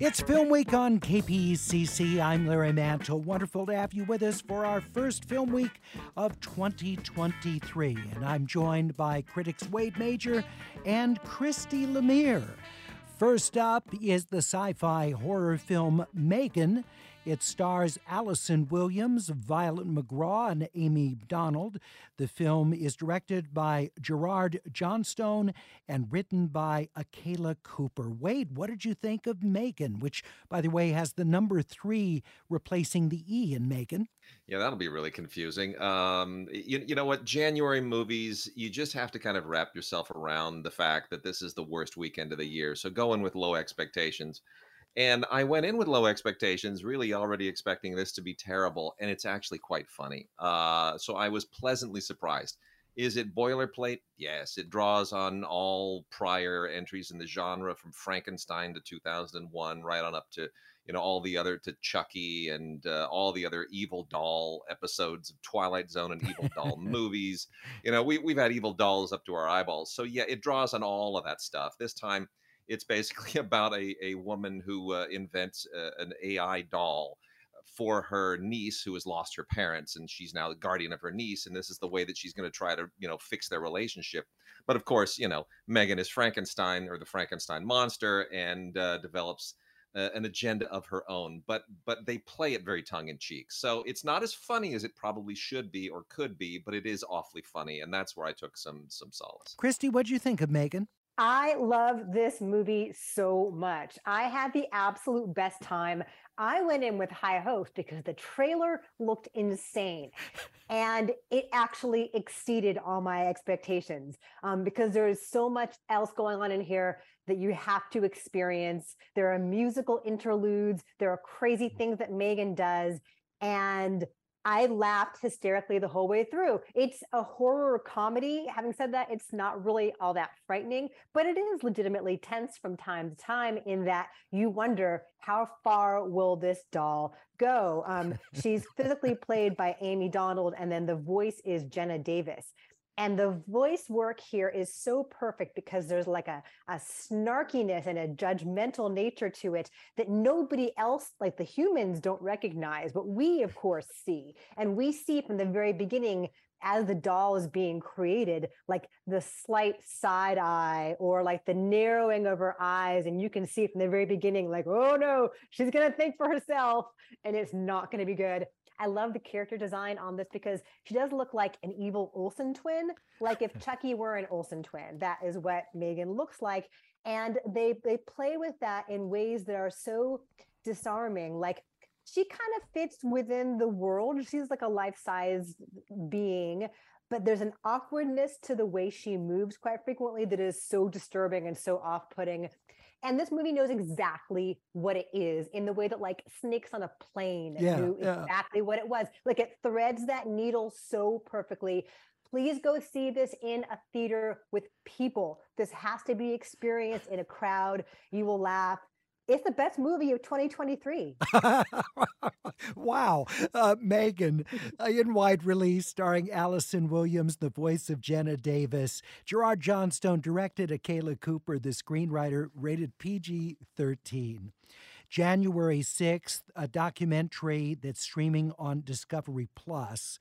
It's Film Week on KPCC. I'm Larry Mantle. Wonderful to have you with us for our first film week of 2023. And I'm joined by critics Wade Major and Christy Lemire. First up is the sci fi horror film Megan. It stars Allison Williams, Violet McGraw, and Amie Donald. The film is directed by Gerard Johnstone and written by Akela Cooper. Wade, what did you think of Megan, which, by the way, has the number three replacing the E in Megan? Yeah, that'll be really confusing. Um, you, you know what? January movies, you just have to kind of wrap yourself around the fact that this is the worst weekend of the year. So go in with low expectations. And I went in with low expectations, really already expecting this to be terrible, and it's actually quite funny. Uh, so I was pleasantly surprised. Is it boilerplate? Yes, it draws on all prior entries in the genre from Frankenstein to 2001, right on up to you know all the other to Chucky and uh, all the other Evil Doll episodes of Twilight Zone and Evil Doll movies. You know, we we've had Evil Dolls up to our eyeballs. So yeah, it draws on all of that stuff. This time it's basically about a, a woman who uh, invents uh, an AI doll for her niece who has lost her parents and she's now the guardian of her niece and this is the way that she's going to try to you know fix their relationship. But of course you know megan is frankenstein or the frankenstein monster and uh, develops uh, an agenda of her own but but they play it very tongue-in-cheek so it's not as funny as it probably should be or could be but it is awfully funny and that's where i took some some solace. Christy what do you think of megan I love this movie so much. I had the absolute best time. I went in with high hopes because the trailer looked insane and it actually exceeded all my expectations um, because there is so much else going on in here that you have to experience. There are musical interludes, there are crazy things that Megan does. And I laughed hysterically the whole way through. It's a horror comedy. Having said that, it's not really all that frightening, but it is legitimately tense from time to time in that you wonder how far will this doll go? Um, she's physically played by Amie Donald, and then the voice is Jenna Davis. And the voice work here is so perfect because there's like a, a snarkiness and a judgmental nature to it that nobody else, like the humans, don't recognize, but we, of course, see. And we see from the very beginning as the doll is being created, like the slight side eye or like the narrowing of her eyes. And you can see from the very beginning, like, oh no, she's going to think for herself and it's not going to be good. I love the character design on this because she does look like an evil Olsen twin. Like if Chucky were an Olsen twin, that is what Megan looks like. And they they play with that in ways that are so disarming. Like she kind of fits within the world. She's like a life-size being, but there's an awkwardness to the way she moves quite frequently that is so disturbing and so off-putting and this movie knows exactly what it is in the way that like snakes on a plane yeah, knew yeah. exactly what it was. Like it threads that needle so perfectly. Please go see this in a theater with people. This has to be experienced in a crowd. You will laugh it's the best movie of 2023. wow. Uh, Megan, uh, in wide release, starring Allison Williams, the voice of Jenna Davis. Gerard Johnstone directed Akela Cooper, the screenwriter, rated PG 13. January 6th, a documentary that's streaming on Discovery Plus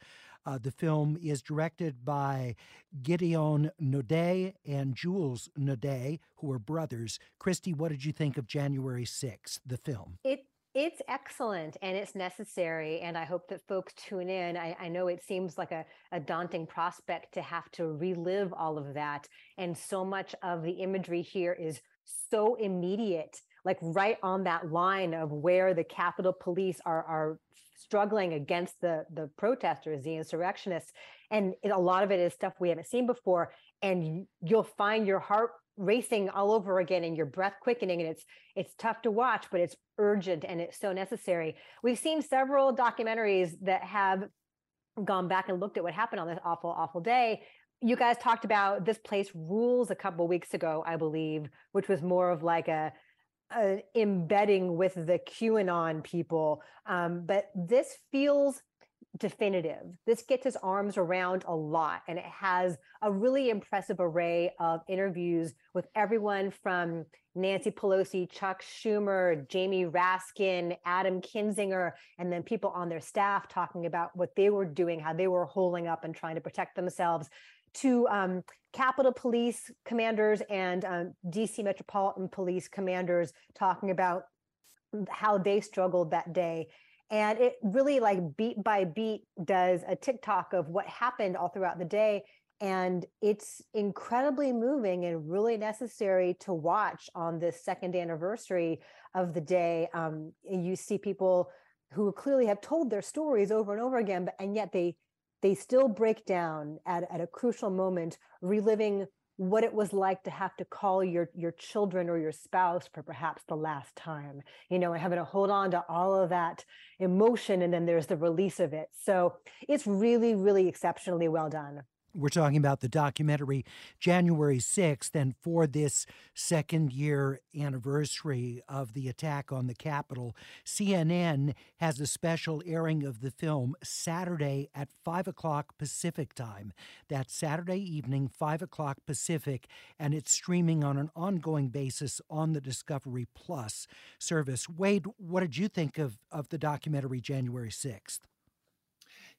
uh, the film is directed by Gideon Naudet and Jules Naudet, who are brothers. Christy, what did you think of January 6th, the film? It it's excellent and it's necessary. And I hope that folks tune in. I, I, know it seems like a, a daunting prospect to have to relive all of that. And so much of the imagery here is so immediate, like right on that line of where the Capitol Police are, are struggling against the the protesters, the insurrectionists, and it, a lot of it is stuff we haven't seen before. And you'll find your heart racing all over again and your breath quickening and it's it's tough to watch but it's urgent and it's so necessary we've seen several documentaries that have gone back and looked at what happened on this awful awful day you guys talked about this place rules a couple weeks ago i believe which was more of like a, embedding with the qanon people um, but this feels definitive. This gets his arms around a lot, and it has a really impressive array of interviews with everyone from Nancy Pelosi, Chuck Schumer, Jamie Raskin, Adam Kinzinger, and then people on their staff talking about what they were doing, how they were holding up and trying to protect themselves, to um, Capitol Police commanders and um, DC Metropolitan Police commanders talking about how they struggled that day. And it really like beat by beat does a tiktok of what happened all throughout the day. And it's incredibly moving and really necessary to watch on this second anniversary of the day. Um, you see people who clearly have told their stories over and over again but and yet they they still break down at, at a crucial moment reliving what it was like to have to call your your children or your spouse for perhaps the last time you know and having to hold on to all of that emotion and then there's the release of it. So it's really really exceptionally well done we're talking about the documentary January 6th, and for this second year anniversary of the attack on the Capitol, CNN has a special airing of the film Saturday at 5 o'clock Pacific time. That's Saturday evening, 5 o'clock Pacific, and it's streaming on an ongoing basis on the Discovery Plus service. Wade, what did you think of, of the documentary January 6th?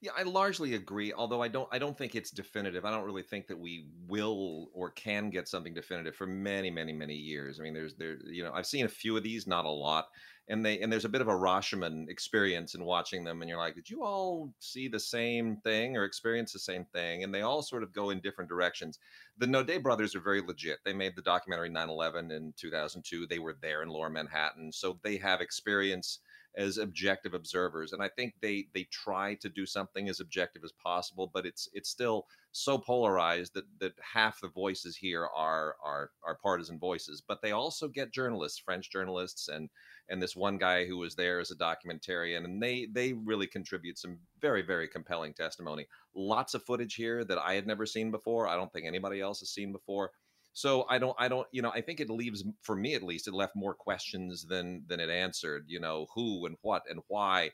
Yeah, I largely agree. Although I don't, I don't think it's definitive. I don't really think that we will or can get something definitive for many, many, many years. I mean, there's there, you know, I've seen a few of these, not a lot, and they and there's a bit of a Rashomon experience in watching them, and you're like, did you all see the same thing or experience the same thing? And they all sort of go in different directions. The Naudet brothers are very legit. They made the documentary 9/11 in 2002. They were there in Lower Manhattan, so they have experience as objective observers and i think they they try to do something as objective as possible but it's it's still so polarized that that half the voices here are are are partisan voices. But they also get journalists french journalists and and this one guy who was there as a documentarian and they they really contribute some very very compelling testimony. Lots of footage here that i had never seen before. I don't think anybody else has seen before so i don't i don't you know i think it leaves for me at least it left more questions than than it answered you know who and what and why.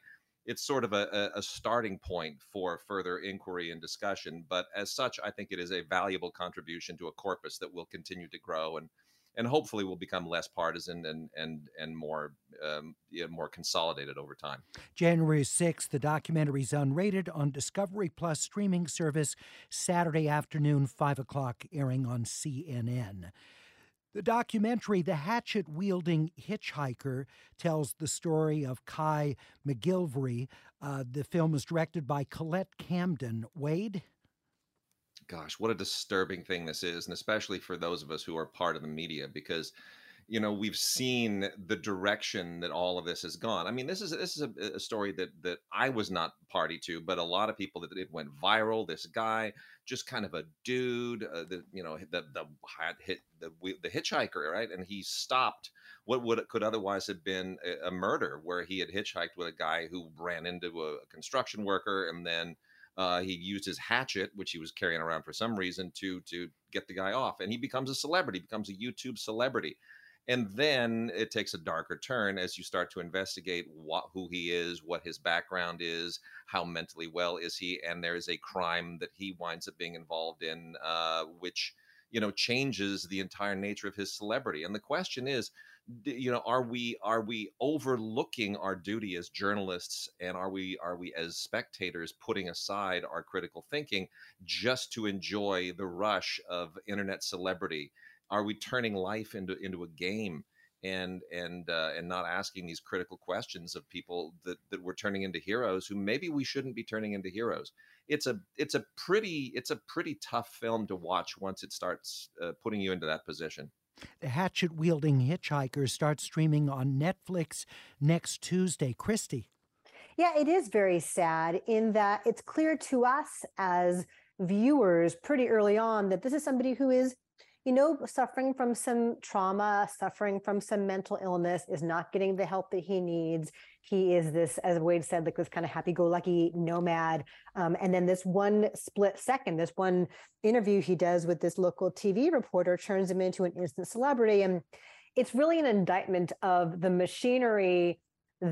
It's sort of a, a starting point for further inquiry and discussion but as such i think it is a valuable contribution to a corpus that will continue to grow and and hopefully will become less partisan and and and more um, yeah, more consolidated over time. January 6th, the documentary is unrated on Discovery Plus streaming service Saturday afternoon, 5 o'clock, airing on CNN. The documentary, The Hatchet Wielding Hitchhiker, tells the story of Kai McGillvary. Uh, the film is directed by Colette Camden. Wade? Gosh, what a disturbing thing this is, and especially for those of us who are part of the media, because you know we've seen the direction that all of this has gone. I mean, this is this is a, a story that that I was not party to, but a lot of people that it went viral. This guy, just kind of a dude, uh, the you know the the hit the the hitchhiker, right? And he stopped what would could otherwise have been a, a murder, where he had hitchhiked with a guy who ran into a, a construction worker and then uh, he used his hatchet, which he was carrying around for some reason, to to get the guy off, and he becomes a celebrity, becomes a YouTube celebrity. And then it takes a darker turn as you start to investigate what who he is, what his background is, how mentally well is he, and there is a crime that he winds up being involved in, uh, which you know changes the entire nature of his celebrity. And the question is, you know are we are we overlooking our duty as journalists and are we are we as spectators putting aside our critical thinking just to enjoy the rush of internet celebrity? Are we turning life into into a game and and uh, and not asking these critical questions of people that that we're turning into heroes who maybe we shouldn't be turning into heroes? It's a it's a pretty it's a pretty tough film to watch once it starts uh, putting you into that position the hatchet wielding hitchhiker starts streaming on Netflix next Tuesday. Christy. Yeah, it is very sad in that it's clear to us as viewers pretty early on that this is somebody who is you know, suffering from some trauma, suffering from some mental illness, is not getting the help that he needs. He is this, as Wade said, like this kind of happy-go-lucky nomad. Um, and then this one split second, this one interview he does with this local TV reporter turns him into an instant celebrity. And it's really an indictment of the machinery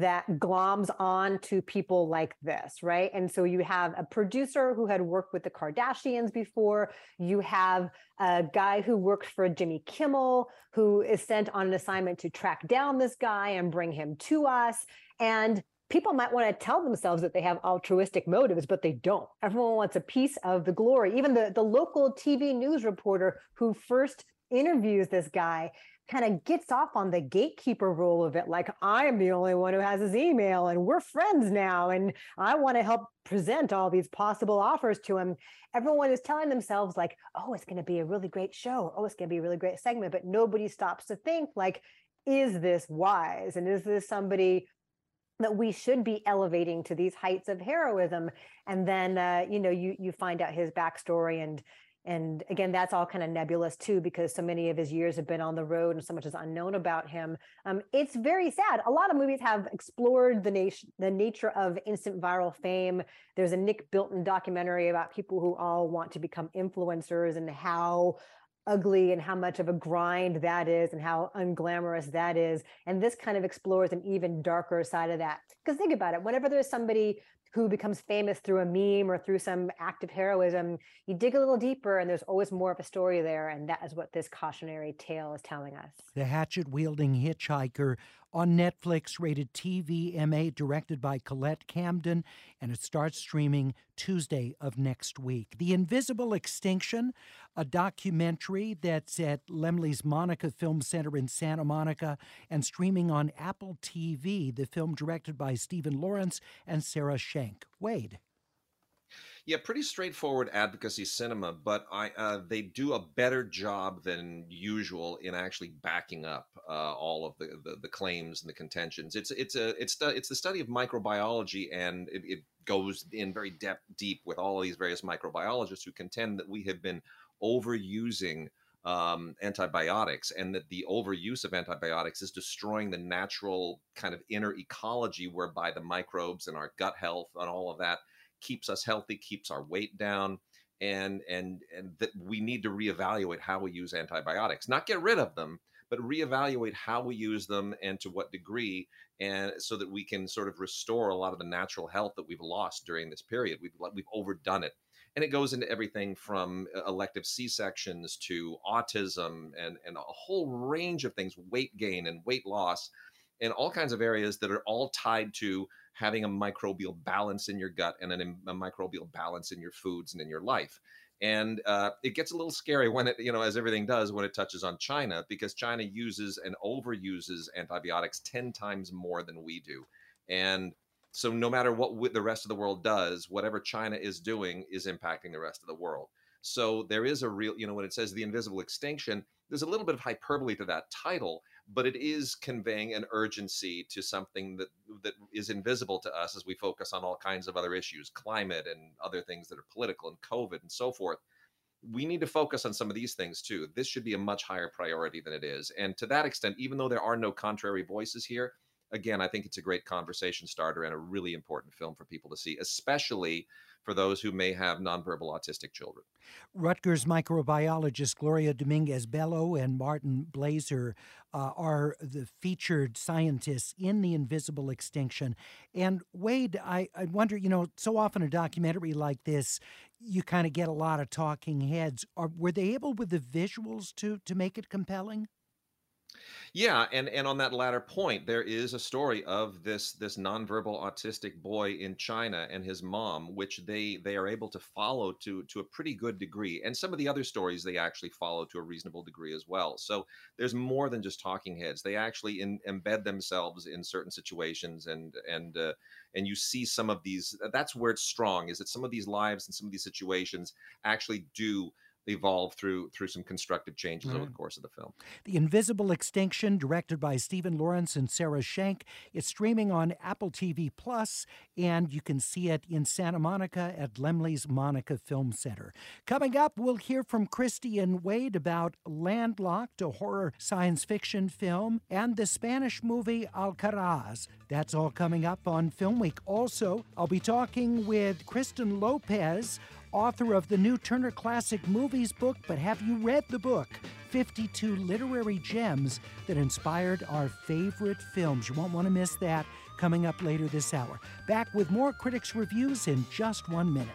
that gloms on to people like this, right? And so you have a producer who had worked with the Kardashians before. You have a guy who works for Jimmy Kimmel who is sent on an assignment to track down this guy and bring him to us. And people might want to tell themselves that they have altruistic motives, but they don't. Everyone wants a piece of the glory. Even the, the local TV news reporter who first interviews this guy kind of gets off on the gatekeeper role of it like i'm the only one who has his email and we're friends now and i want to help present all these possible offers to him. Everyone is telling themselves like oh it's going to be a really great show. Oh it's going to be a really great segment but nobody stops to think like is this wise? And is this somebody that we should be elevating to these heights of heroism? And then uh, you know you you find out his backstory and and again that's all kind of nebulous too because so many of his years have been on the road and so much is unknown about him. Um, it's very sad. A lot of movies have explored the nation the nature of instant viral fame. There's a nick bilton documentary about people who all want to become influencers and how ugly and how much of a grind that is and how unglamorous that is. And this kind of explores an even darker side of that. Because think about it whenever there's somebody who becomes famous through a meme or through some act of heroism, you dig a little deeper and there's always more of a story there. And that is what this cautionary tale is telling us. The hatchet wielding hitchhiker on Netflix, rated TV MA, directed by Colette Camden, and it starts streaming Tuesday of next week. The Invisible Extinction, a documentary that's at Laemmle's Monica Film Center in Santa Monica and streaming on Apple TV, the film directed by Stephen Lawrence and Sarah Schenck. Wade. Yeah, pretty straightforward advocacy cinema, but I uh, they do a better job than usual in actually backing up uh, all of the, the, the claims and the contentions. It's it's a it's the it's the study of microbiology, and it, it goes in very depth deep with all of these various microbiologists who contend that we have been overusing um, antibiotics and that the overuse of antibiotics is destroying the natural kind of inner ecology whereby the microbes and our gut health and all of that keeps us healthy, keeps our weight down, and and and that we need to reevaluate how we use antibiotics, not get rid of them, but reevaluate how we use them and to what degree, and so that we can sort of restore a lot of the natural health that we've lost during this period. We've we've overdone it, and it goes into everything from uh, elective C sections to autism and and a whole range of things, weight gain and weight loss, and all kinds of areas that are all tied to having a microbial balance in your gut and an, a microbial balance in your foods and in your life. And uh, it gets a little scary when it, you know, as everything does when it touches on China, because China uses and overuses antibiotics 10 times more than we do. And so, no matter what the rest of the world does, whatever China is doing is impacting the rest of the world. So, there is a real, you know, when it says the invisible extinction, there's a little bit of hyperbole to that title but it is conveying an urgency to something that that is invisible to us as we focus on all kinds of other issues, climate and other things that are political and COVID and so forth. We need to focus on some of these things too. This should be a much higher priority than it is. And to that extent, even though there are no contrary voices here, again, I think it's a great conversation starter and a really important film for people to see, especially for those who may have nonverbal autistic children. Rutgers microbiologist Gloria Dominguez Bello and Martin Blaser uh, are the featured scientists in The Invisible Extinction. And Wade, I, I wonder, you know, so often a documentary like this, you kind of get a lot of talking heads. Are, were they able with the visuals to, to make it compelling? Yeah, and and on that latter point, there is a story of this this nonverbal autistic boy in China and his mom, which they they are able to follow to to a pretty good degree, and some of the other stories they actually follow to a reasonable degree as well. So there's more than just talking heads; they actually in, embed themselves in certain situations, and and uh, and you see some of these. That's where it's strong. Is that some of these lives and some of these situations actually do evolve through through some constructive changes over the course of the film. The Invisible Extinction, directed by Stephen Lawrence and Sarah Schenck, is streaming on Apple TV Plus, and you can see it in Santa Monica at Laemmle's Monica Film Center. Coming up, we'll hear from Christy and Wade about Landlocked, a horror science fiction film, and the Spanish movie Alcarras. That's all coming up on Film Week. Also, I'll be talking with Kristen Lopez author of the new Turner Classic Movies book, but have you read the book? 52 literary gems that inspired our favorite films. You won't want to miss that coming up later this hour. Back with more critics' reviews in just one minute.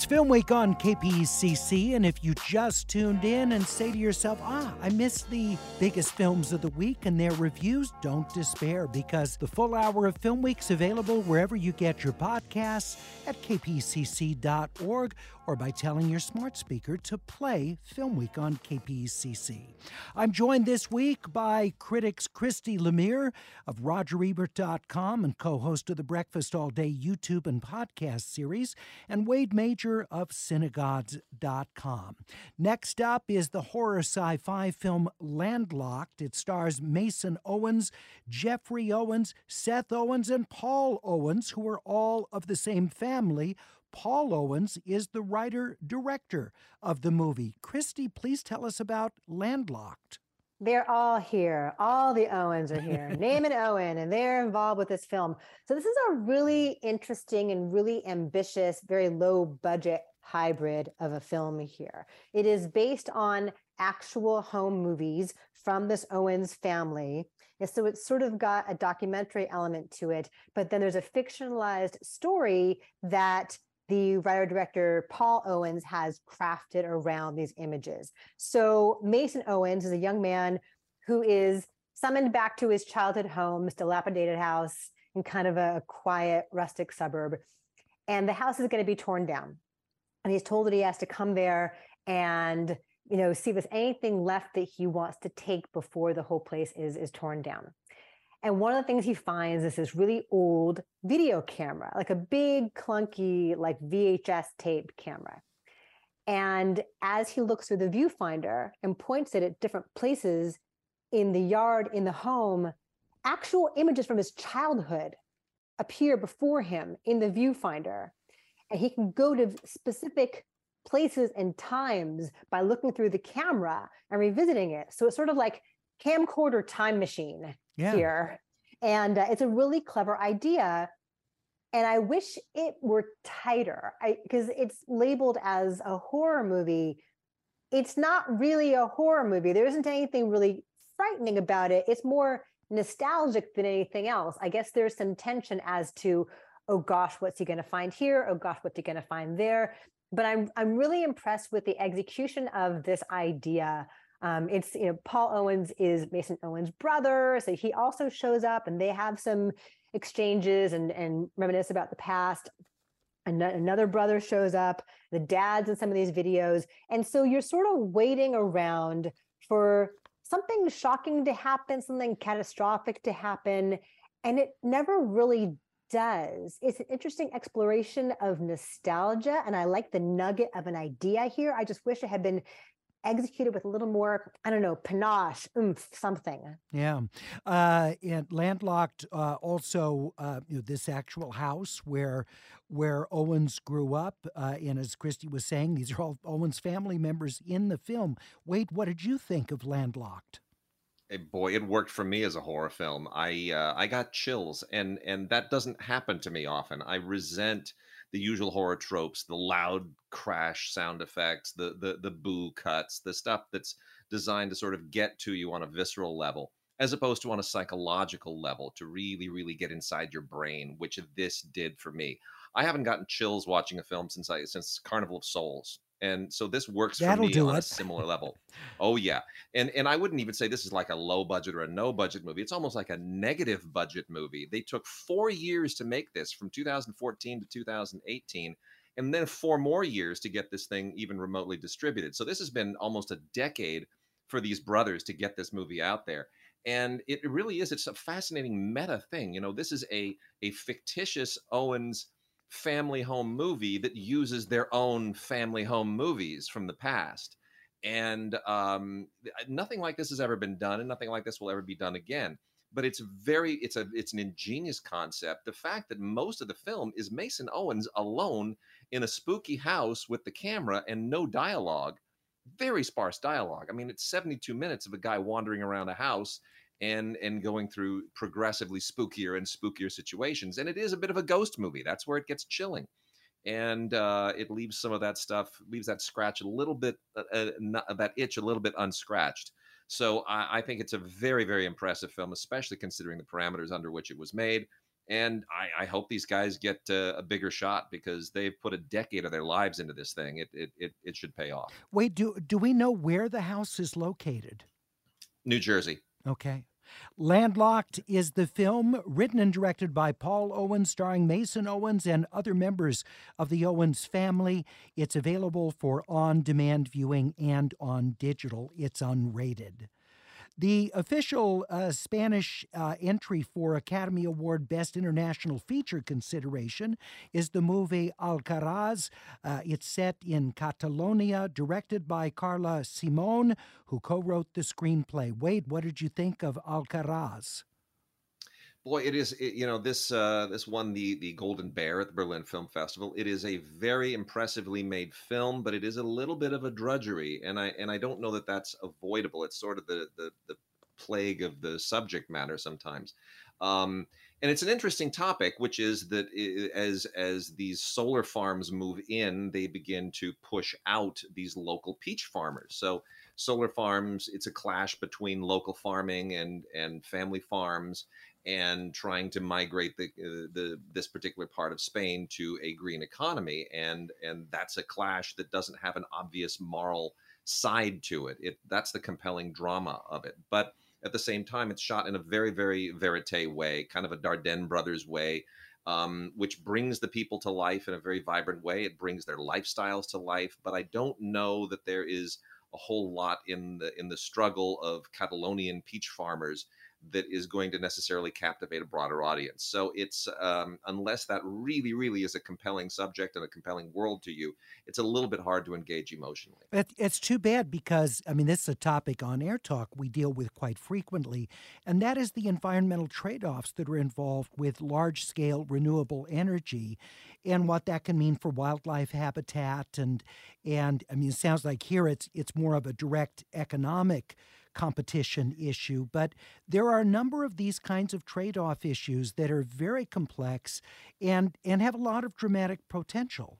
It's Film Week on KPCC, and if you just tuned in and say to yourself, ah, I missed the biggest films of the week and their reviews, don't despair because the full hour of Film Week is available wherever you get your podcasts at kpcc.org or by telling your smart speaker to play Film Week on KPCC. I'm joined this week by critics Christy Lemire of RogerEbert.com and co host of the Breakfast All Day YouTube and podcast series, and Wade Major of CineGods.com. Next up is the horror sci fi film Landlocked. It stars Mason Owens, Jeffrey Owens, Seth Owens, and Paul Owens, who are all of the same family. Paul Owens is the writer director of the movie. Christy, please tell us about Landlocked. They're all here. All the Owens are here. Name and Owen, and they're involved with this film. So this is a really interesting and really ambitious, very low budget hybrid of a film here. It is based on actual home movies from this Owens family. And so it's sort of got a documentary element to it, but then there's a fictionalized story that the writer director Paul Owens has crafted around these images. So Mason Owens is a young man who is summoned back to his childhood home, this dilapidated house in kind of a quiet, rustic suburb. And the house is going to be torn down. And he's told that he has to come there and you know see if there's anything left that he wants to take before the whole place is is torn down and one of the things he finds is this really old video camera, like a big, clunky, like VHS tape camera. And as he looks through the viewfinder and points it at different places in the yard, in the home, actual images from his childhood appear before him in the viewfinder. And he can go to specific places and times by looking through the camera and revisiting it. So it's sort of like camcorder time machine yeah. here. And uh, it's a really clever idea. And I wish it were tighter because it's labeled as a horror movie. It's not really a horror movie. There isn't anything really frightening about it. It's more nostalgic than anything else. I guess there's some tension as to, oh gosh, what's he going to find here? Oh gosh, what's he going to find there? But I'm I'm really impressed with the execution of this idea um, it's you know Paul Owens is Mason Owens' brother, so he also shows up, and they have some exchanges and and reminisce about the past. And another brother shows up, the dads in some of these videos, and so you're sort of waiting around for something shocking to happen, something catastrophic to happen, and it never really does. It's an interesting exploration of nostalgia, and I like the nugget of an idea here. I just wish it had been executed with a little more, I don't know, panache, oomph, something. Yeah. Uh, and Landlocked uh, also, uh, you know, this actual house where where Owens grew up. Uh, and as Christy was saying, these are all Owens family members in the film. Wade, what did you think of Landlocked? Hey, boy, it worked for me as a horror film. I uh, I got chills, and and that doesn't happen to me often. I resent the usual horror tropes, the loud crash sound effects, the the the boo cuts, the stuff that's designed to sort of get to you on a visceral level, as opposed to on a psychological level to really really get inside your brain, which this did for me. I haven't gotten chills watching a film since I since Carnival of Souls and so this works That'll for me on it. a similar level. Oh yeah. And and i wouldn't even say this is like a low budget or a no budget movie. It's almost like a negative budget movie. They took four years to make this from 2014 to 2018 and then four more years to get this thing even remotely distributed. So this has been almost a decade for these brothers to get this movie out there. And it really is it's a fascinating meta thing. You know this is a a fictitious owens family home movie that uses their own family home movies from the past. And um, nothing like this has ever been done, and nothing like this will ever be done again. But it's very, it's a, it's an ingenious concept. The fact that most of the film is Mason Owens alone in a spooky house with the camera and no dialogue, very sparse dialogue. I mean, it's 72 minutes of a guy wandering around a house and and going through progressively spookier and spookier situations. And it is a bit of a ghost movie. That's where it gets chilling, and uh, it leaves some of that stuff, leaves that scratch a little bit, uh, uh, not, that itch a little bit unscratched. So I, I, think it's a very very impressive film, especially considering the parameters under which it was made. And I, I hope these guys get uh, a bigger shot because they've put a decade of their lives into this thing. It, it it it should pay off. Wait, do do we know where the house is located? New Jersey. Okay. Landlocked is the film written and directed by Paul Owens, starring Mason Owens and other members of the Owens family. It's available for on demand viewing and on digital. It's unrated. The official uh, Spanish uh, entry for Academy Award Best International Feature consideration is the movie Alcarras. Uh, it's set in Catalonia, directed by Carla Simon, who co wrote the screenplay. Wade, what did you think of Alcarras? Boy, it is. It, you know, this uh, this won the the Golden Bear at the Berlin Film Festival. It is a very impressively made film, but it is a little bit of a drudgery, and I and I don't know that that's avoidable. It's sort of the the, the plague of the subject matter sometimes. Um, and it's an interesting topic, which is that as as these solar farms move in, they begin to push out these local peach farmers. So solar farms, it's a clash between local farming and and family farms and trying to migrate the, uh, the this particular part of Spain to a green economy, and and that's a clash that doesn't have an obvious moral side to it. It that's the compelling drama of it, but at the same time, it's shot in a very very verite way, kind of a Dardenne brothers way. Um, which brings the people to life in a very vibrant way. It brings their lifestyles to life, but I don't know that there is a whole lot in the in the struggle of Catalonian peach farmers that is going to necessarily captivate a broader audience. So it's um, unless that really, really is a compelling subject and a compelling world to you, it's a little bit hard to engage emotionally. It's too bad because I mean this is a topic on Air Talk we deal with quite frequently, and that is the environmental trade-offs that are involved with large-scale renewable energy, and what that can mean for wildlife habitat and and I mean it sounds like here it's it's more of a direct economic competition issue. But there are a number of these kinds of trade off issues that are very complex and, and have a lot of dramatic potential.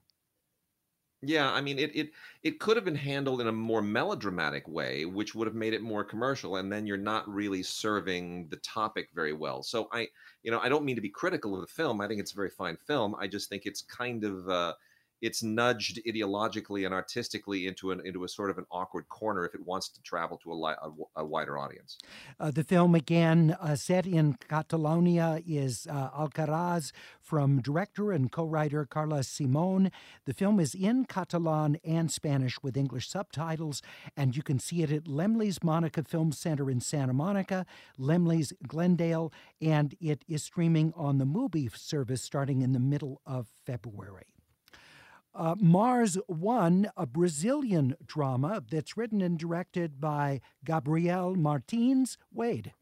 Yeah, I mean it it it could have been handled in a more melodramatic way, which would have made it more commercial, and then you're not really serving the topic very well. So I, you know, I don't mean to be critical of the film. I think it's a very fine film. I just think it's kind of uh, it's nudged ideologically and artistically into an into a sort of an awkward corner if it wants to travel to a, li- a, a wider audience. Uh, the film again uh, set in Catalonia is uh, Alcarras from director and co-writer Carla Simon. The film is in Catalan and Spanish with English subtitles, and you can see it at Laemmle's Monica Film Center in Santa Monica, Laemmle's Glendale, and it is streaming on the Mubi service starting in the middle of February. Uh, Mars One, a Brazilian drama that's written and directed by Gabriel Martins Wade.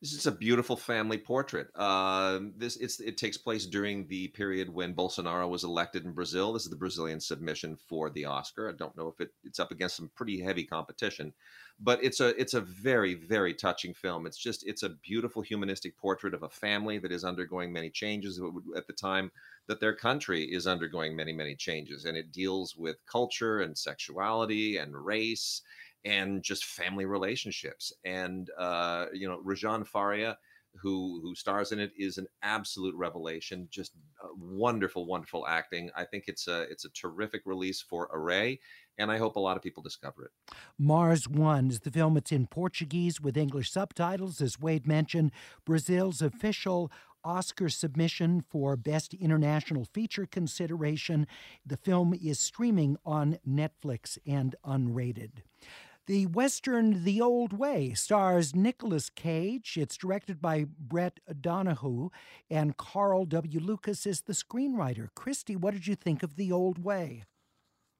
This is a beautiful family portrait. Uh, this it takes place during the period when Bolsonaro was elected in Brazil. This is the Brazilian submission for the Oscar. I don't know if it, it's up against some pretty heavy competition, but it's a it's a very very touching film. It's just it's a beautiful humanistic portrait of a family that is undergoing many changes at the time that their country is undergoing many many changes, and it deals with culture and sexuality and race and just family relationships. And uh, you know, Rejane Faria, who who stars in it, is an absolute revelation. Just uh, wonderful, wonderful acting. I think it's a it's a terrific release for Array, and I hope a lot of people discover it. Mars One is the film. It's in Portuguese with English subtitles, as Wade mentioned. Brazil's official Oscar submission for Best International Feature consideration. The film is streaming on Netflix and unrated. The Western The Old Way stars Nicolas Cage. It's directed by Brett Donowho, and Carl W. Lucas is the screenwriter. Christy, what did you think of The Old Way?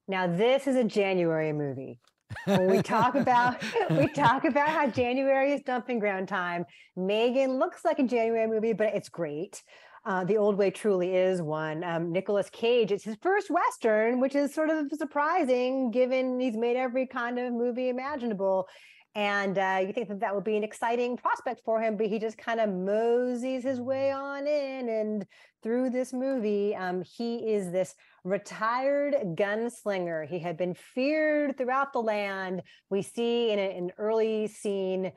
Now, this is a January movie. when we talk about we talk about how January is dumping ground time. Megan looks like a January movie, but it's great. Uh, the Old Way truly is one. Um, Nicolas Cage, it's his first Western, which is sort of surprising given he's made every kind of movie imaginable. And uh, you think that that would be an exciting prospect for him, but he just kind of moseys his way on in. And through this movie, um, he is this retired gunslinger. He had been feared throughout the land. We see in an early scene,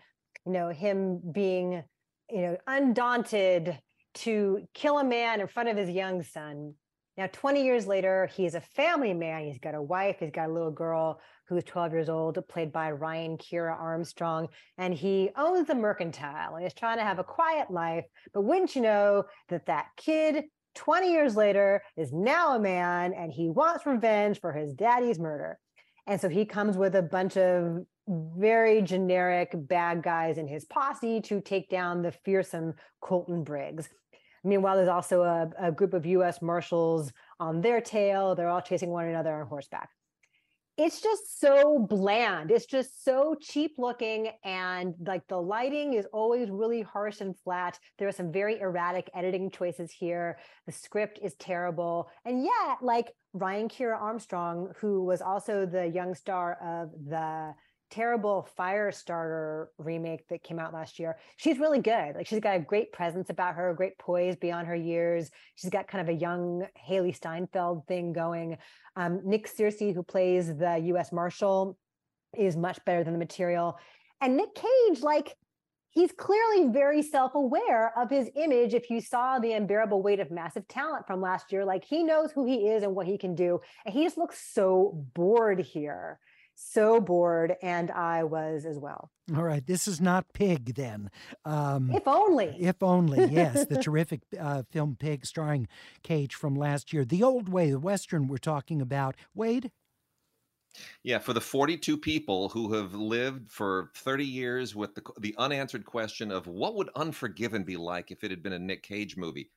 you know, him being, you know, undaunted to kill a man in front of his young son. Now, 20 years later, he's a family man. He's got a wife, he's got a little girl who's 12 years old, played by Ryan Kiera Armstrong, and he owns a mercantile and he's trying to have a quiet life. But wouldn't you know that that kid 20 years later is now a man and he wants revenge for his daddy's murder. And so he comes with a bunch of very generic bad guys in his posse to take down the fearsome Colton Briggs. Meanwhile, there's also a, a group of US Marshals on their tail. They're all chasing one another on horseback. It's just so bland. It's just so cheap looking. And like the lighting is always really harsh and flat. There are some very erratic editing choices here. The script is terrible. And yet, like Ryan Kiera Armstrong, who was also the young star of the terrible Firestarter remake that came out last year. She's really good. Like she's got a great presence about her, great poise beyond her years. She's got kind of a young Hailee Steinfeld thing going. Um, Nick Searcy, who plays the U.S. Marshal, is much better than the material. And Nick Cage, like he's clearly very self-aware of his image if you saw the unbearable weight of massive talent from last year like he knows who he is and what he can do and he just looks so bored here so bored, and I was as well. All right, this is not Pig then. Um, if only. If only, yes. the terrific uh, film Pig, starring Cage from last year. The Old Way, the Western we're talking about. Wade? Yeah, for the 42 people who have lived for 30 years with the, the unanswered question of what would Unforgiven be like if it had been a Nick Cage movie,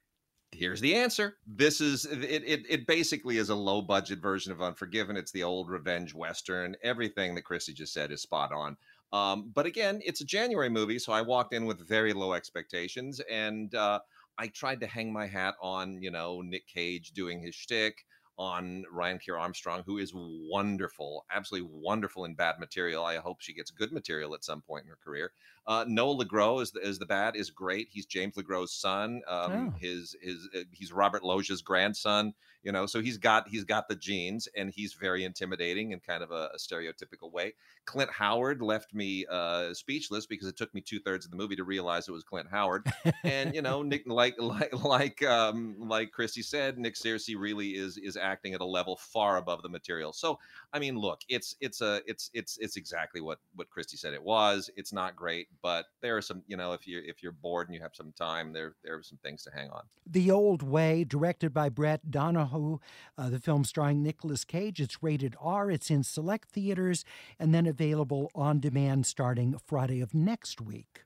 here's the answer. This is it, it. It basically is a low budget version of Unforgiven. It's the old revenge western. Everything that Chrissy just said is spot on. Um, but again, it's a January movie, so I walked in with very low expectations, and uh, I tried to hang my hat on, you know, Nick Cage doing his shtick on Ryan Kiera Armstrong, who is wonderful, absolutely wonderful in bad material. I hope she gets good material at some point in her career. Uh, Noah LeGros is the, is the bad is great. He's James LeGros' son. Um, oh. His his uh, he's Robert Loggia's grandson. You know, so he's got he's got the genes, and he's very intimidating in kind of a, a stereotypical way. Clint Howard left me uh, speechless because it took me two thirds of the movie to realize it was Clint Howard. and you know, Nick like like like um, like Christy said, Nick Searcy really is is acting at a level far above the material. So I mean, look, it's it's a it's it's it's exactly what what Christy said it was. It's not great, but there are some you know if you if you're bored and you have some time, there there are some things to hang on. The Old Way, directed by Brett Donowho uh, the film starring Nicolas Cage. It's rated R. It's in select theaters and then available on demand starting Friday of next week.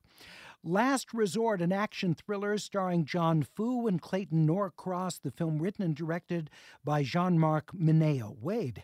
Last Resort, an action thriller starring Jon Foo and Clayton Norcross, the film written and directed by Jean Marc Mineo. Wade.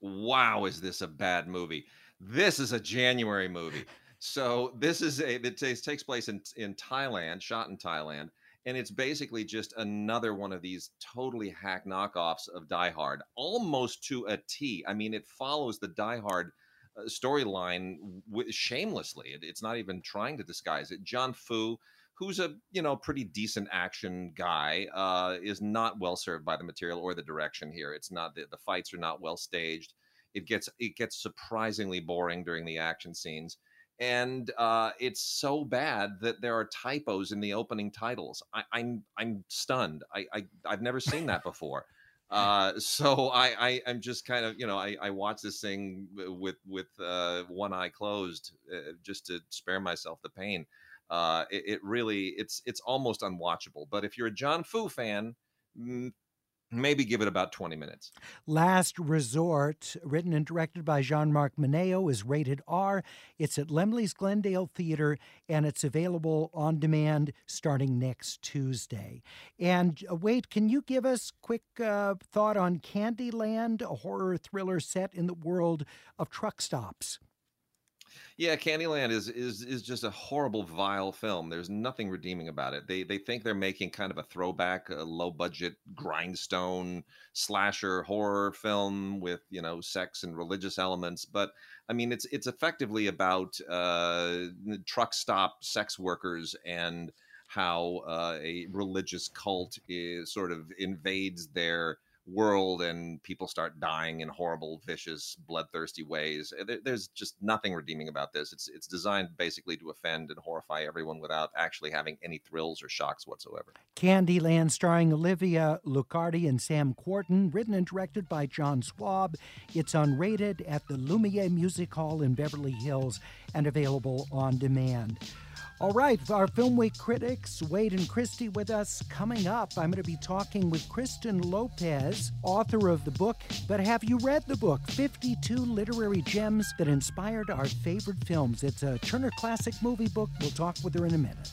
Wow, is this a bad movie? This is a January movie. So this is a that takes place in in Thailand, shot in Thailand, and it's basically just another one of these totally hack knockoffs of Die Hard, almost to a T. I mean, it follows the Die Hard uh, storyline w- shamelessly. It, it's not even trying to disguise it. Jon Foo, who's a you know pretty decent action guy, uh, is not well served by the material or the direction here. It's not the, the fights are not well staged. It gets it gets surprisingly boring during the action scenes and uh, it's so bad that there are typos in the opening titles. I, am I'm, I'm stunned. I, I have never seen that before. Uh, so I, I am just kind of you know I, I watch this thing with with uh, one eye closed uh, just to spare myself the pain. Uh, it, it, really it's it's almost unwatchable. But if you're a Jon Foo fan, maybe give it about 20 minutes. Last Resort, written and directed by Jean Marc Mineo, is rated R. It's at Laemmle's Glendale Theater and it's available on demand starting next Tuesday. And uh, wait, can you give us quick uh, thought on Candyland, a horror thriller set in the world of truck stops? Yeah, Candyland is is is just a horrible, vile film. There's nothing redeeming about it. They they think they're making kind of a throwback, a low budget grindstone slasher horror film with you know sex and religious elements, but I mean it's it's effectively about uh, truck stop sex workers and how uh, a religious cult is sort of invades their world and people start dying in horrible, vicious, bloodthirsty ways. Eh, there's just nothing redeeming about this. It's it's designed basically to offend and horrify everyone without actually having any thrills or shocks whatsoever. Candyland, starring Olivia Luccardi and Sam Quartin, written and directed by John Swab. It's unrated at the Lumiere Music Hall in Beverly Hills and available on demand. All right, our Film Week critics, Wade and Christy, with us. Coming up, I'm going to be talking with Kristen Lopez, author of the book, But Have You Read the Book? 52 Literary Gems That Inspired Our Favorite Films. It's a Turner Classic Movie book. We'll talk with her in a minute.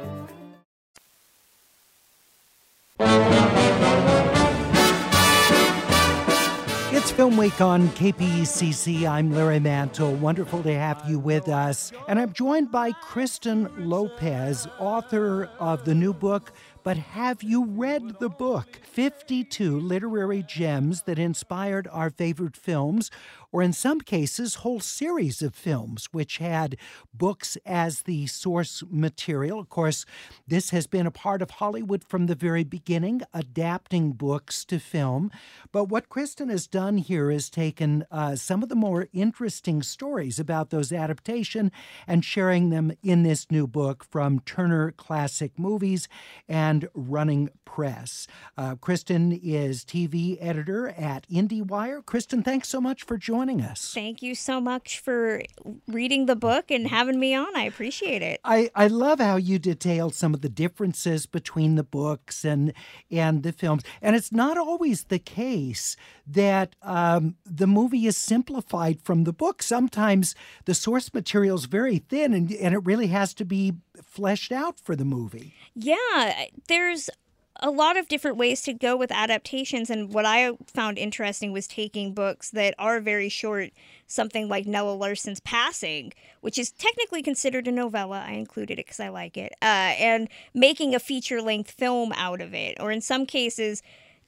Week on KPCC. I'm Larry Mantle. Wonderful to have you with us. And I'm joined by Kristen Lopez, author of the new book, But Have You Read the Book? 52 Literary Gems That Inspired Our Favorite Films or in some cases, whole series of films which had books as the source material. Of course, this has been a part of Hollywood from the very beginning, adapting books to film. But what Kristen has done here is taken uh, some of the more interesting stories about those adaptation and sharing them in this new book from Turner Classic Movies and Running Press. Uh, Kristen is TV editor at IndieWire. Kristen, thanks so much for joining joining us. Thank you so much for reading the book and having me on. I appreciate it. I, I love how you detailed some of the differences between the books and and the films. And it's not always the case that um, the movie is simplified from the book. Sometimes the source material is very thin and, and it really has to be fleshed out for the movie. Yeah, there's a lot of different ways to go with adaptations. And what I found interesting was taking books that are very short, something like Nella Larsen's Passing, which is technically considered a novella. I included it because I like it, uh, and making a feature length film out of it. Or in some cases,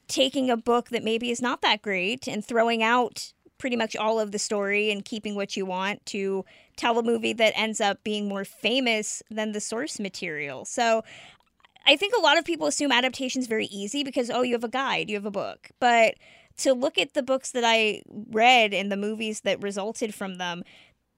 taking a book that maybe is not that great and throwing out pretty much all of the story and keeping what you want to tell a movie that ends up being more famous than the source material. So I think a lot of people assume adaptation is very easy because, oh, you have a guide, you have a book. But to look at the books that I read and the movies that resulted from them,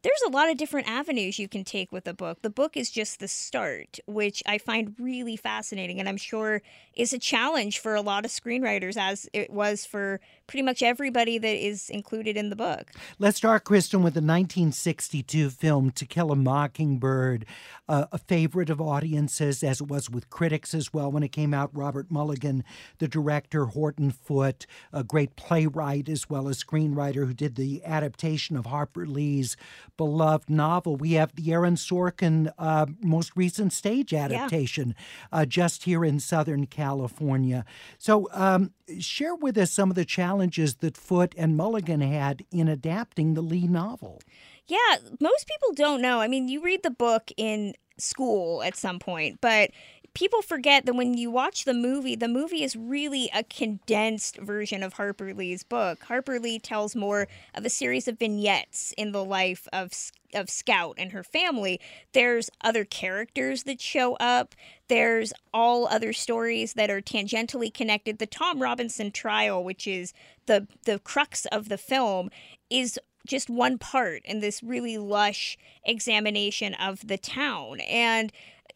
there's a lot of different avenues you can take with a book. The book is just the start, which I find really fascinating and I'm sure is a challenge for a lot of screenwriters, as it was for pretty much everybody that is included in the book. Let's start, Kristen, with the 1962 film To Kill a Mockingbird, uh, a favorite of audiences, as it was with critics as well when it came out. Robert Mulligan, the director, Horton Foote, a great playwright as well as screenwriter who did the adaptation of Harper Lee's beloved novel. We have the Aaron Sorkin uh, most recent stage adaptation yeah. uh, just here in Southern California. So, um, share with us some of the challenges that Foote and Mulligan had in adapting the Lee novel. Yeah, most people don't know. I mean, you read the book in school at some point, but people forget that when you watch the movie, the movie is really a condensed version of Harper Lee's book. Harper Lee tells more of a series of vignettes in the life of of Scout and her family. There's other characters that show up. There's all other stories that are tangentially connected. The Tom Robinson trial, which is the the crux of the film, is just one part in this really lush examination of the town and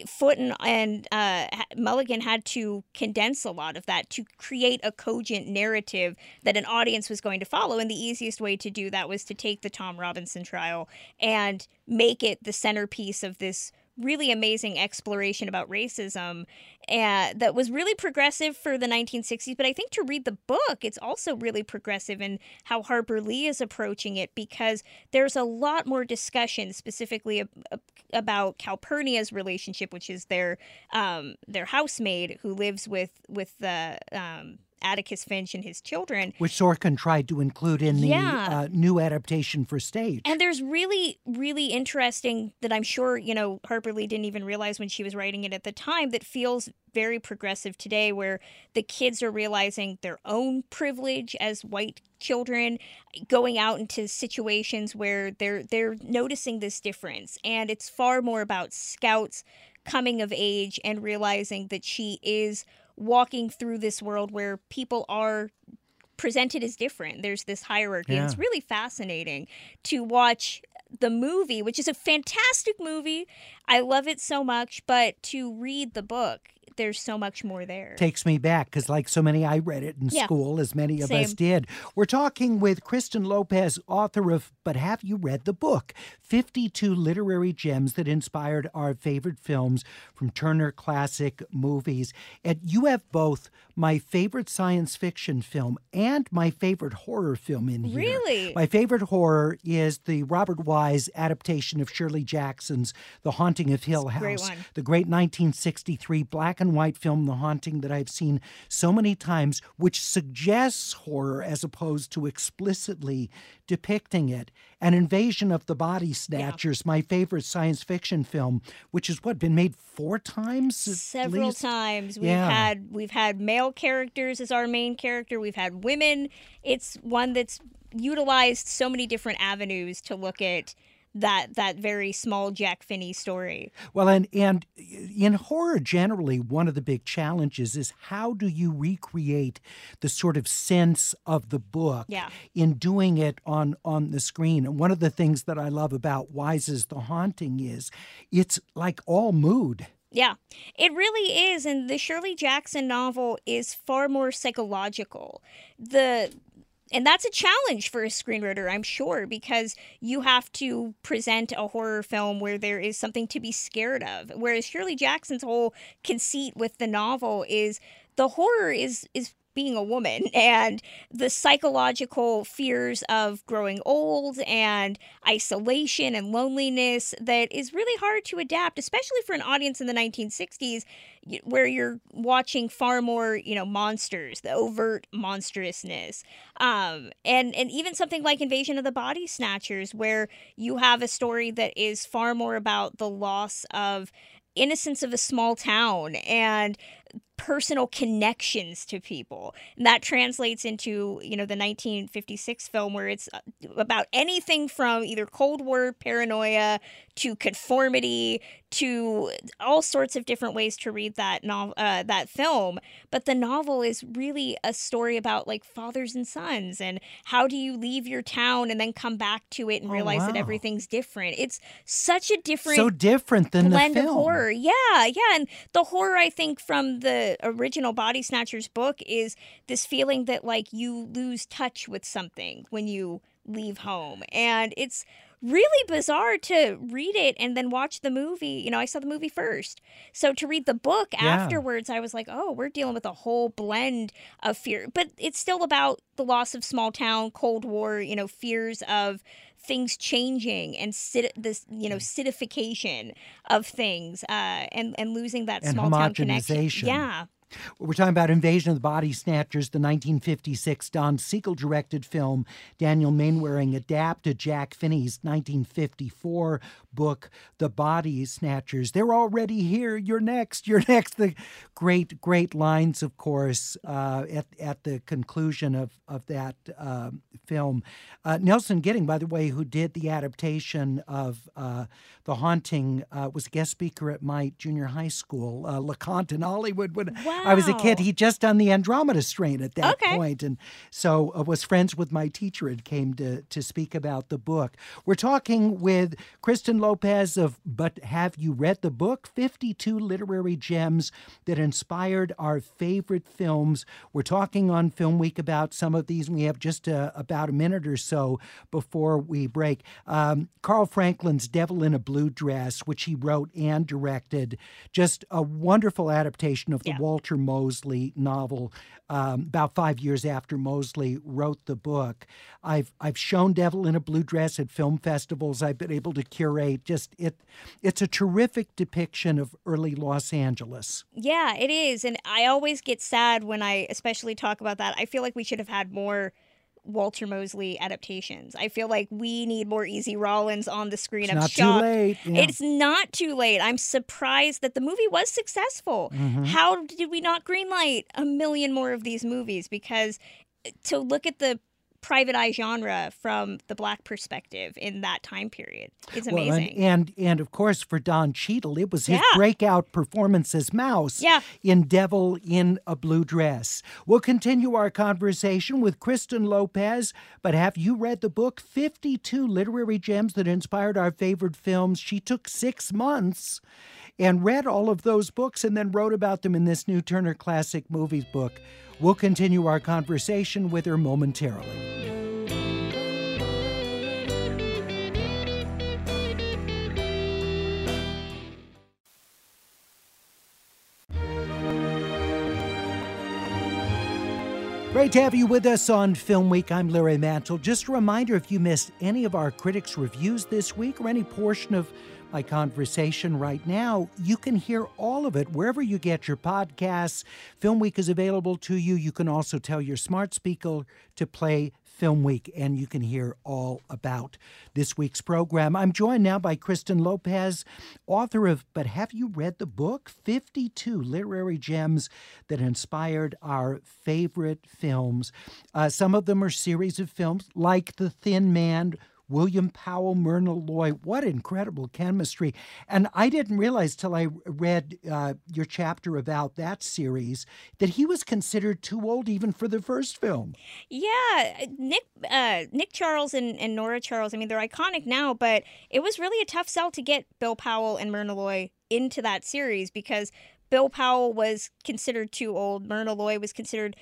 Foote and, and uh, Mulligan had to condense a lot of that to create a cogent narrative that an audience was going to follow. And the easiest way to do that was to take the Tom Robinson trial and make it the centerpiece of this really amazing exploration about racism uh, that was really progressive for the 1960s. But I think to read the book, it's also really progressive in how Harper Lee is approaching it because there's a lot more discussion specifically ab- about Calpurnia's relationship, which is their um, their housemaid who lives with with the um, Atticus Finch and his children. Which Sorkin tried to include in the yeah. uh, new adaptation for stage. And there's really, really interesting that I'm sure, you know, Harper Lee didn't even realize when she was writing it at the time that feels very progressive today where the kids are realizing their own privilege as white children going out into situations where they're they're noticing this difference and it's far more about scouts coming of age and realizing that she is walking through this world where people are presented as different. There's this hierarchy. Yeah. It's really fascinating to watch the movie, which is a fantastic movie. I love it so much, but to read the book there's so much more there. Takes me back because, like so many, I read it in yeah. school, as many of Same. us did. We're talking with Kristen Lopez, author of But Have You Read the Book? 52 literary gems that inspired our favorite films from Turner Classic Movies. And you have both my favorite science fiction film and my favorite horror film in here. Really? My favorite horror is the Robert Wise adaptation of Shirley Jackson's The Haunting of Hill House, great the great 1963 black and white film, The Haunting, that I've seen so many times, which suggests horror as opposed to explicitly depicting it. An Invasion of the Body Snatchers, yeah. my favorite science fiction film, which has what been made four times? Several times. We've yeah. had we've had male characters as our main character. We've had women. It's one that's utilized so many different avenues to look at that that very small Jack Finney story. Well, and and in horror generally, one of the big challenges is how do you recreate the sort of sense of the book yeah. in doing it on on the screen. And one of the things that I love about Wise's The Haunting is it's like all mood. Yeah, it really is. And the Shirley Jackson novel is far more psychological. The and that's a challenge for a screenwriter, I'm sure, because you have to present a horror film where there is something to be scared of. Whereas Shirley Jackson's whole conceit with the novel is the horror is is being a woman and the psychological fears of growing old and isolation and loneliness that is really hard to adapt, especially for an audience in the 1960s where you're watching far more, you know, monsters, the overt monstrousness. Um, and, and even something like Invasion of the Body Snatchers, where you have a story that is far more about the loss of innocence of a small town and personal connections to people. And that translates into, you know, the 1956 film where it's uh, about anything from either Cold War paranoia to conformity to all sorts of different ways to read that novel, uh, that film. But the novel is really a story about like fathers and sons and how do you leave your town and then come back to it and Oh, realize that everything's different. It's such a different So different than blend the of horror. Yeah, yeah. And the horror I think from the original Body Snatchers book is this feeling that like you lose touch with something when you leave home. And it's really bizarre to read it and then watch the movie. You know, I saw the movie first. So to read the book Yeah. afterwards, I was like, oh, we're dealing with a whole blend of fear. But it's still about the loss of small town, Cold War, you know, fears of things changing and cit- this you know citification of things uh and and losing that And small town connection. yeah We're talking about Invasion of the Body Snatchers, the 1956 Don Siegel directed film. Daniel Mainwaring adapted Jack Finney's 1954 book, The Body Snatchers. They're already here. You're next. You're next. The great, great lines, of course, uh, at, at the conclusion of, of that uh, film. Uh, Nelson Gidding, by the way, who did the adaptation of uh, The Haunting, uh, was a guest speaker at my junior high school, uh, LeConte in Hollywood, when I was a kid. He'd just done the Andromeda strain at that Okay. point, and so uh, was friends with my teacher and came to to speak about the book. We're talking with Kristen Lopez of But Have You Read the Book? 52 literary gems that inspired our favorite films. We're talking on Film Week about some of these. We have just uh, about a minute or so before we break. Um, Carl Franklin's Devil in a Blue Dress, which he wrote and directed, just a wonderful adaptation of the Yeah. Walter Mosley novel. Um, about five years after Mosley wrote the book, I've I've shown Devil in a Blue Dress at film festivals. I've been able to curate. Just it, it's a terrific depiction of early Los Angeles. yeah it is and i always get sad when i especially talk about that i feel like we should have had more Walter Mosley adaptations. I feel like we need more Easy Rawlins on the screen. It's I'm not shocked. too late. Yeah. It's not too late. I'm surprised that the movie was successful. Mm-hmm. How did we not greenlight a million more of these movies? Because to look at the private eye genre from the black perspective in that time period, it's Well, and- amazing. and, and of course for Don Cheadle, it was his Yeah. breakout performance as Mouse Yeah. in Devil in a Blue Dress. We'll continue our conversation with Kristen Lopez, but have you read the book 52 Literary Gems that inspired our favorite films? She took 6 months and read all of those books and then wrote about them in this new Turner Classic Movies book. We'll continue our conversation with her momentarily. Great to have you with us on Film Week. I'm Larry Mantle. Just a reminder if you missed any of our critics' reviews this week or any portion of my conversation right now, you can hear all of it wherever you get your podcasts. Film Week is available to you. You can also tell your smart speaker to play Film Week, and you can hear all about this week's program. I'm joined now by Kristen Lopez, author of But Have You Read the Book? 52 Literary Gems that Inspired Our Favorite Films. Uh, some of them are series of films like The Thin Man. William Powell, Myrna Loy, what incredible chemistry. And I didn't realize till I read uh, your chapter about that series that he was considered too old even for the first film. Yeah, Nick uh, Nick Charles and, and Nora Charles. I mean, they're iconic now, but it was really a tough sell to get Bill Powell and Myrna Loy into that series because Bill Powell was considered too old. Myrna Loy was considered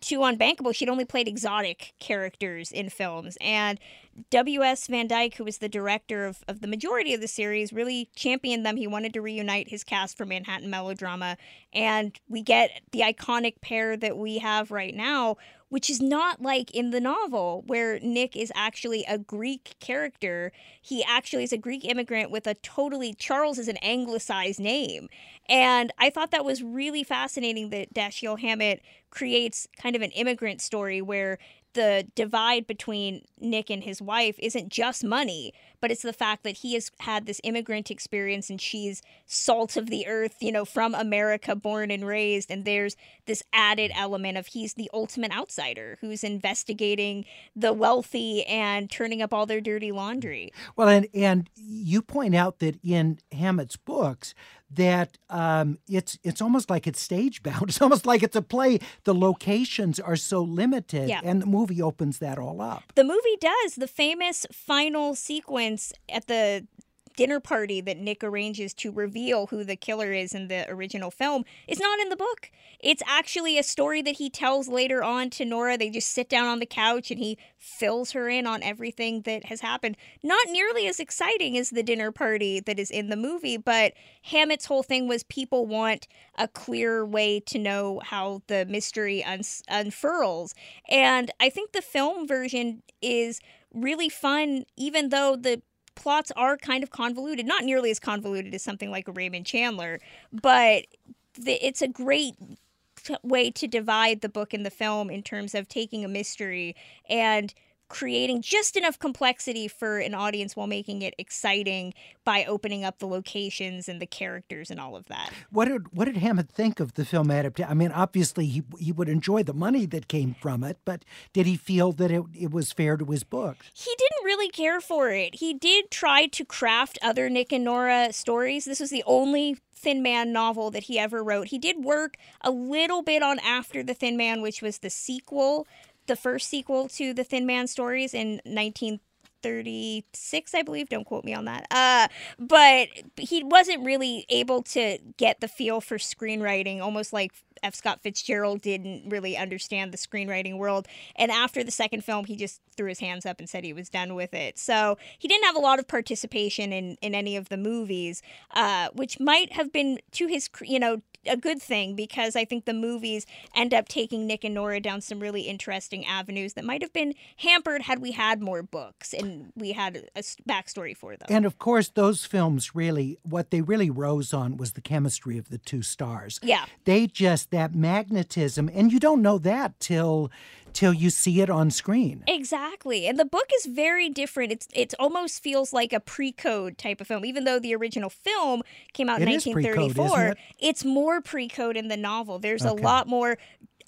too unbankable. She'd only played exotic characters in films. And W.S. Van Dyke, who was the director of, of the majority of the series, really championed them. He wanted to reunite his cast for Manhattan Melodrama. And we get the iconic pair that we have right now, which is not like in the novel where Nick is actually a Greek character. He actually is a Greek immigrant with a totally, Charles is an anglicized name. And I thought that was really fascinating that Dashiell Hammett creates kind of an immigrant story where the divide between Nick and his wife isn't just money, but it's the fact that he has had this immigrant experience and she's salt of the earth, you know, from America, born and raised. And there's this added element of he's the ultimate outsider who's investigating the wealthy and turning up all their dirty laundry. Well, and, and you point out that in Hammett's books, that um, it's it's almost like it's stage bound. It's almost like it's a play. The locations are so limited, Yeah. and the movie opens that all up. The movie does. The famous final sequence at the dinner party that Nick arranges to reveal who the killer is in the original film is not in the book. It's actually a story that he tells later on to Nora. They just sit down on the couch and he fills her in on everything that has happened. Not nearly as exciting as the dinner party that is in the movie, but Hammett's whole thing was people want a clear way to know how the mystery uns- unfurls. And I think the film version is really fun, even though the plots are kind of convoluted. Not nearly as convoluted as something like Raymond Chandler, but the, it's a great way to divide the book and the film in terms of taking a mystery and creating just enough complexity for an audience while making it exciting by opening up the locations and the characters and all of that. What did what did Hammett think of the film adaptation? I mean, obviously he he would enjoy the money that came from it, but did he feel that it, it was fair to his books? he didn't really care for it. He did try to craft other Nick and Nora stories. This was the only Thin Man novel that he ever wrote. He did work a little bit on After the Thin Man, which was the sequel, the first sequel to the Thin Man stories in 1936, I believe. Don't quote me on that. Uh, but he wasn't really able to get the feel for screenwriting, almost like F. Scott Fitzgerald didn't really understand the screenwriting world. And after the second film, he just threw his hands up and said he was done with it. So he didn't have a lot of participation in, in any of the movies, uh, which might have been to his, you know, a good thing because I think the movies end up taking Nick and Nora down some really interesting avenues that might have been hampered had we had more books and we had a backstory for them. And of course, those films really, what they really rose on was the chemistry of the two stars. Yeah. They just, that magnetism, and you don't know that till till you see it on screen. Exactly. And the book is very different. It's it almost feels like a pre-code type of film even though the original film came out in It pre-code, 1934. isn't it? It's more pre-code in the novel. There's Okay. a lot more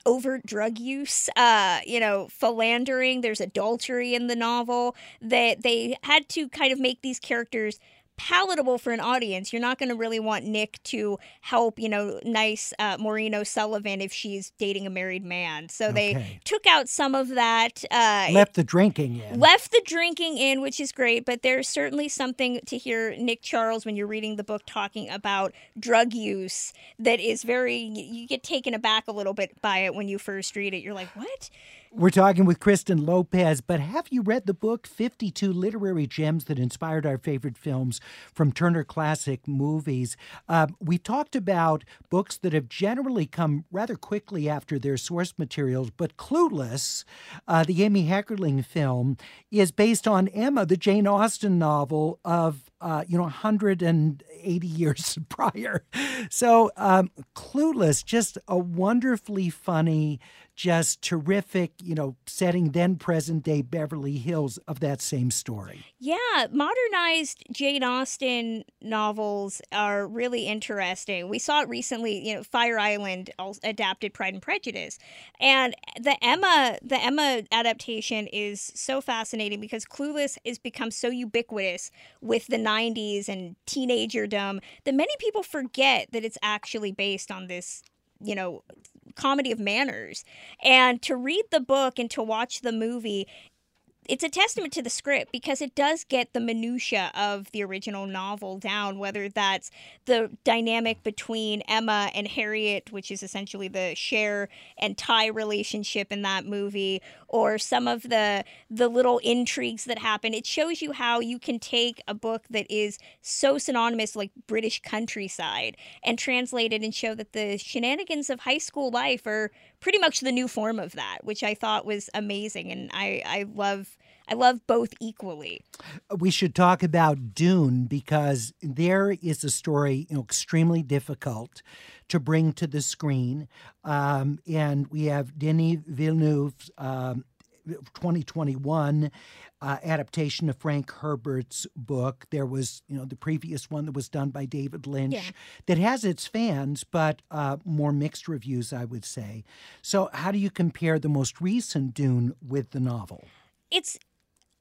overt drug use, uh, you know, philandering, there's adultery in the novel that they had to kind of make these characters palatable for an audience. You're not going to really want Nick to help, you know, nice uh, Maureen O'Sullivan if she's dating a married man. So they took out some of that. Uh, Left the drinking in. left the drinking in, which is great, but there's certainly something to hear Nick Charles when you're reading the book talking about drug use that is very, you get taken aback a little bit by it when you first read it. You're like, what? We're talking with Kristen Lopez, but have you read the book 52 Literary Gems that inspired our favorite films from Turner Classic Movies? Uh, we talked about books that have generally come rather quickly after their source materials, but Clueless, uh, the Amy Heckerling film, is based on Emma, the Jane Austen novel of uh, you know, 180 years prior. So, um, Clueless, just a wonderfully funny, just terrific, you know, setting then present day Beverly Hills of that same story. Yeah, modernized Jane Austen novels are really interesting. We saw it recently, you know, Fire Island adapted Pride and Prejudice. And the Emma the Emma adaptation is so fascinating because Clueless has become so ubiquitous with the 90s and teenagerdom that many people forget that it's actually based on this, you know, comedy of manners. And to read the book and to watch the movie it's a testament to the script because it does get the minutia of the original novel down whether that's the dynamic between Emma and Harriet which is essentially the Cher and Tai relationship in that movie or some of the the little intrigues that happen. It shows you how you can take a book that is so synonymous like British countryside and translate it and show that the shenanigans of high school life are pretty much the new form of that which I thought was amazing and I I love I love both equally. We should talk about Dune because there is a story you know, extremely difficult to bring to the screen. Um, and we have Denis Villeneuve's um, 2021 uh, adaptation of Frank Herbert's book. There was, you know, the previous one that was done by David Lynch yeah. that has its fans, but uh, more mixed reviews, I would say. So, how do you compare the most recent Dune with the novel? It's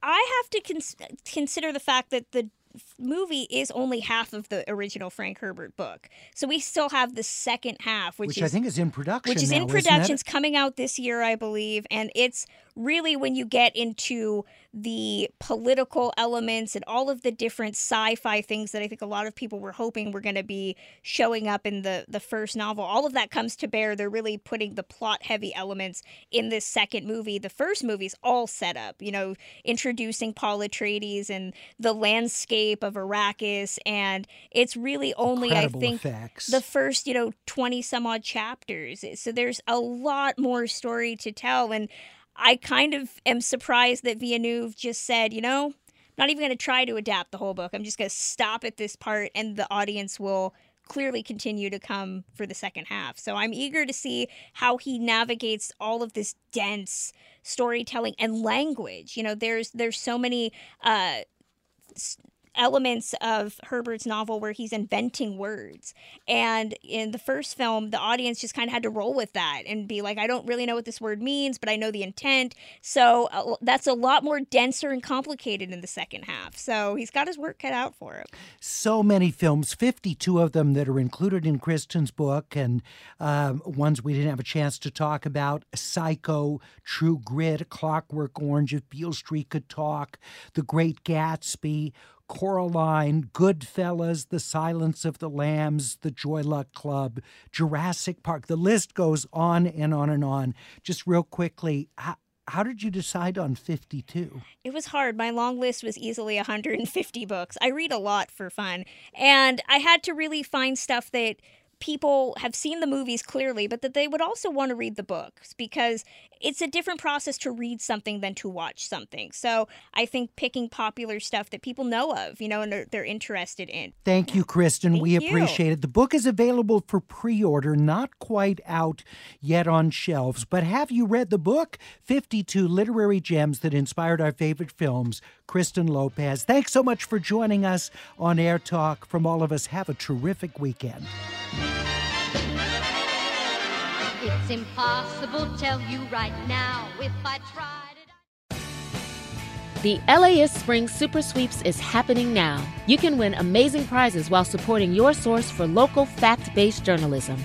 I have to cons- consider the fact that the movie is only half of the original Frank Herbert book. So we still have the second half, which, which is, I think is in production. Which is now, in production. It's coming out this year, I believe, and it's really when you get into the political elements and all of the different sci-fi things that I think a lot of people were hoping were going to be showing up in the the first novel. All of that comes to bear. They're really putting the plot heavy elements in this second movie. The first movie's all set up, you know, introducing Paul Atreides and the landscape of Arrakis and it's really only Incredible I think effects. the first, you know, 20 some odd chapters. So there's a lot more story to tell and I kind of am surprised that Villeneuve just said, you know, not even going to try to adapt the whole book. I'm just going to stop at this part and the audience will clearly continue to come for the second half. So I'm eager to see how he navigates all of this dense storytelling and language. You know, there's there's so many uh elements of Herbert's novel where he's inventing words. And in the first film, the audience just kind of had to roll with that and be like, I don't really know what this word means, but I know the intent. So uh, that's a lot more denser and complicated in the second half. So he's got his work cut out for him. So many films, 52 of them that are included in Kristen's book, and um, ones we didn't have a chance to talk about Psycho, True Grit, Clockwork Orange, If Beale Street Could Talk, The Great Gatsby. Coraline, Goodfellas, The Silence of the Lambs, The Joy Luck Club, Jurassic Park. The list goes on and on and on. Just real quickly, how, how did you decide on 52? It was hard. My long list was easily 150 books. I read a lot for fun, and I had to really find stuff that people have seen the movies clearly, but that they would also want to read the books because it's a different process to read something than to watch something. So I think picking popular stuff that people know of, you know, and they're, they're interested in. Thank you, Kristen. Thank we you. appreciate it. The book is available for pre order, not quite out yet on shelves. But have you read the book? 52 Literary Gems That Inspired Our Favorite Films. Kristen Lopez. Thanks so much for joining us on Air Talk. From all of us, have a terrific weekend. It's impossible tell you right now if I tried it. The LAist Spring Super Sweeps is happening now. You can win amazing prizes while supporting your source for local fact based journalism.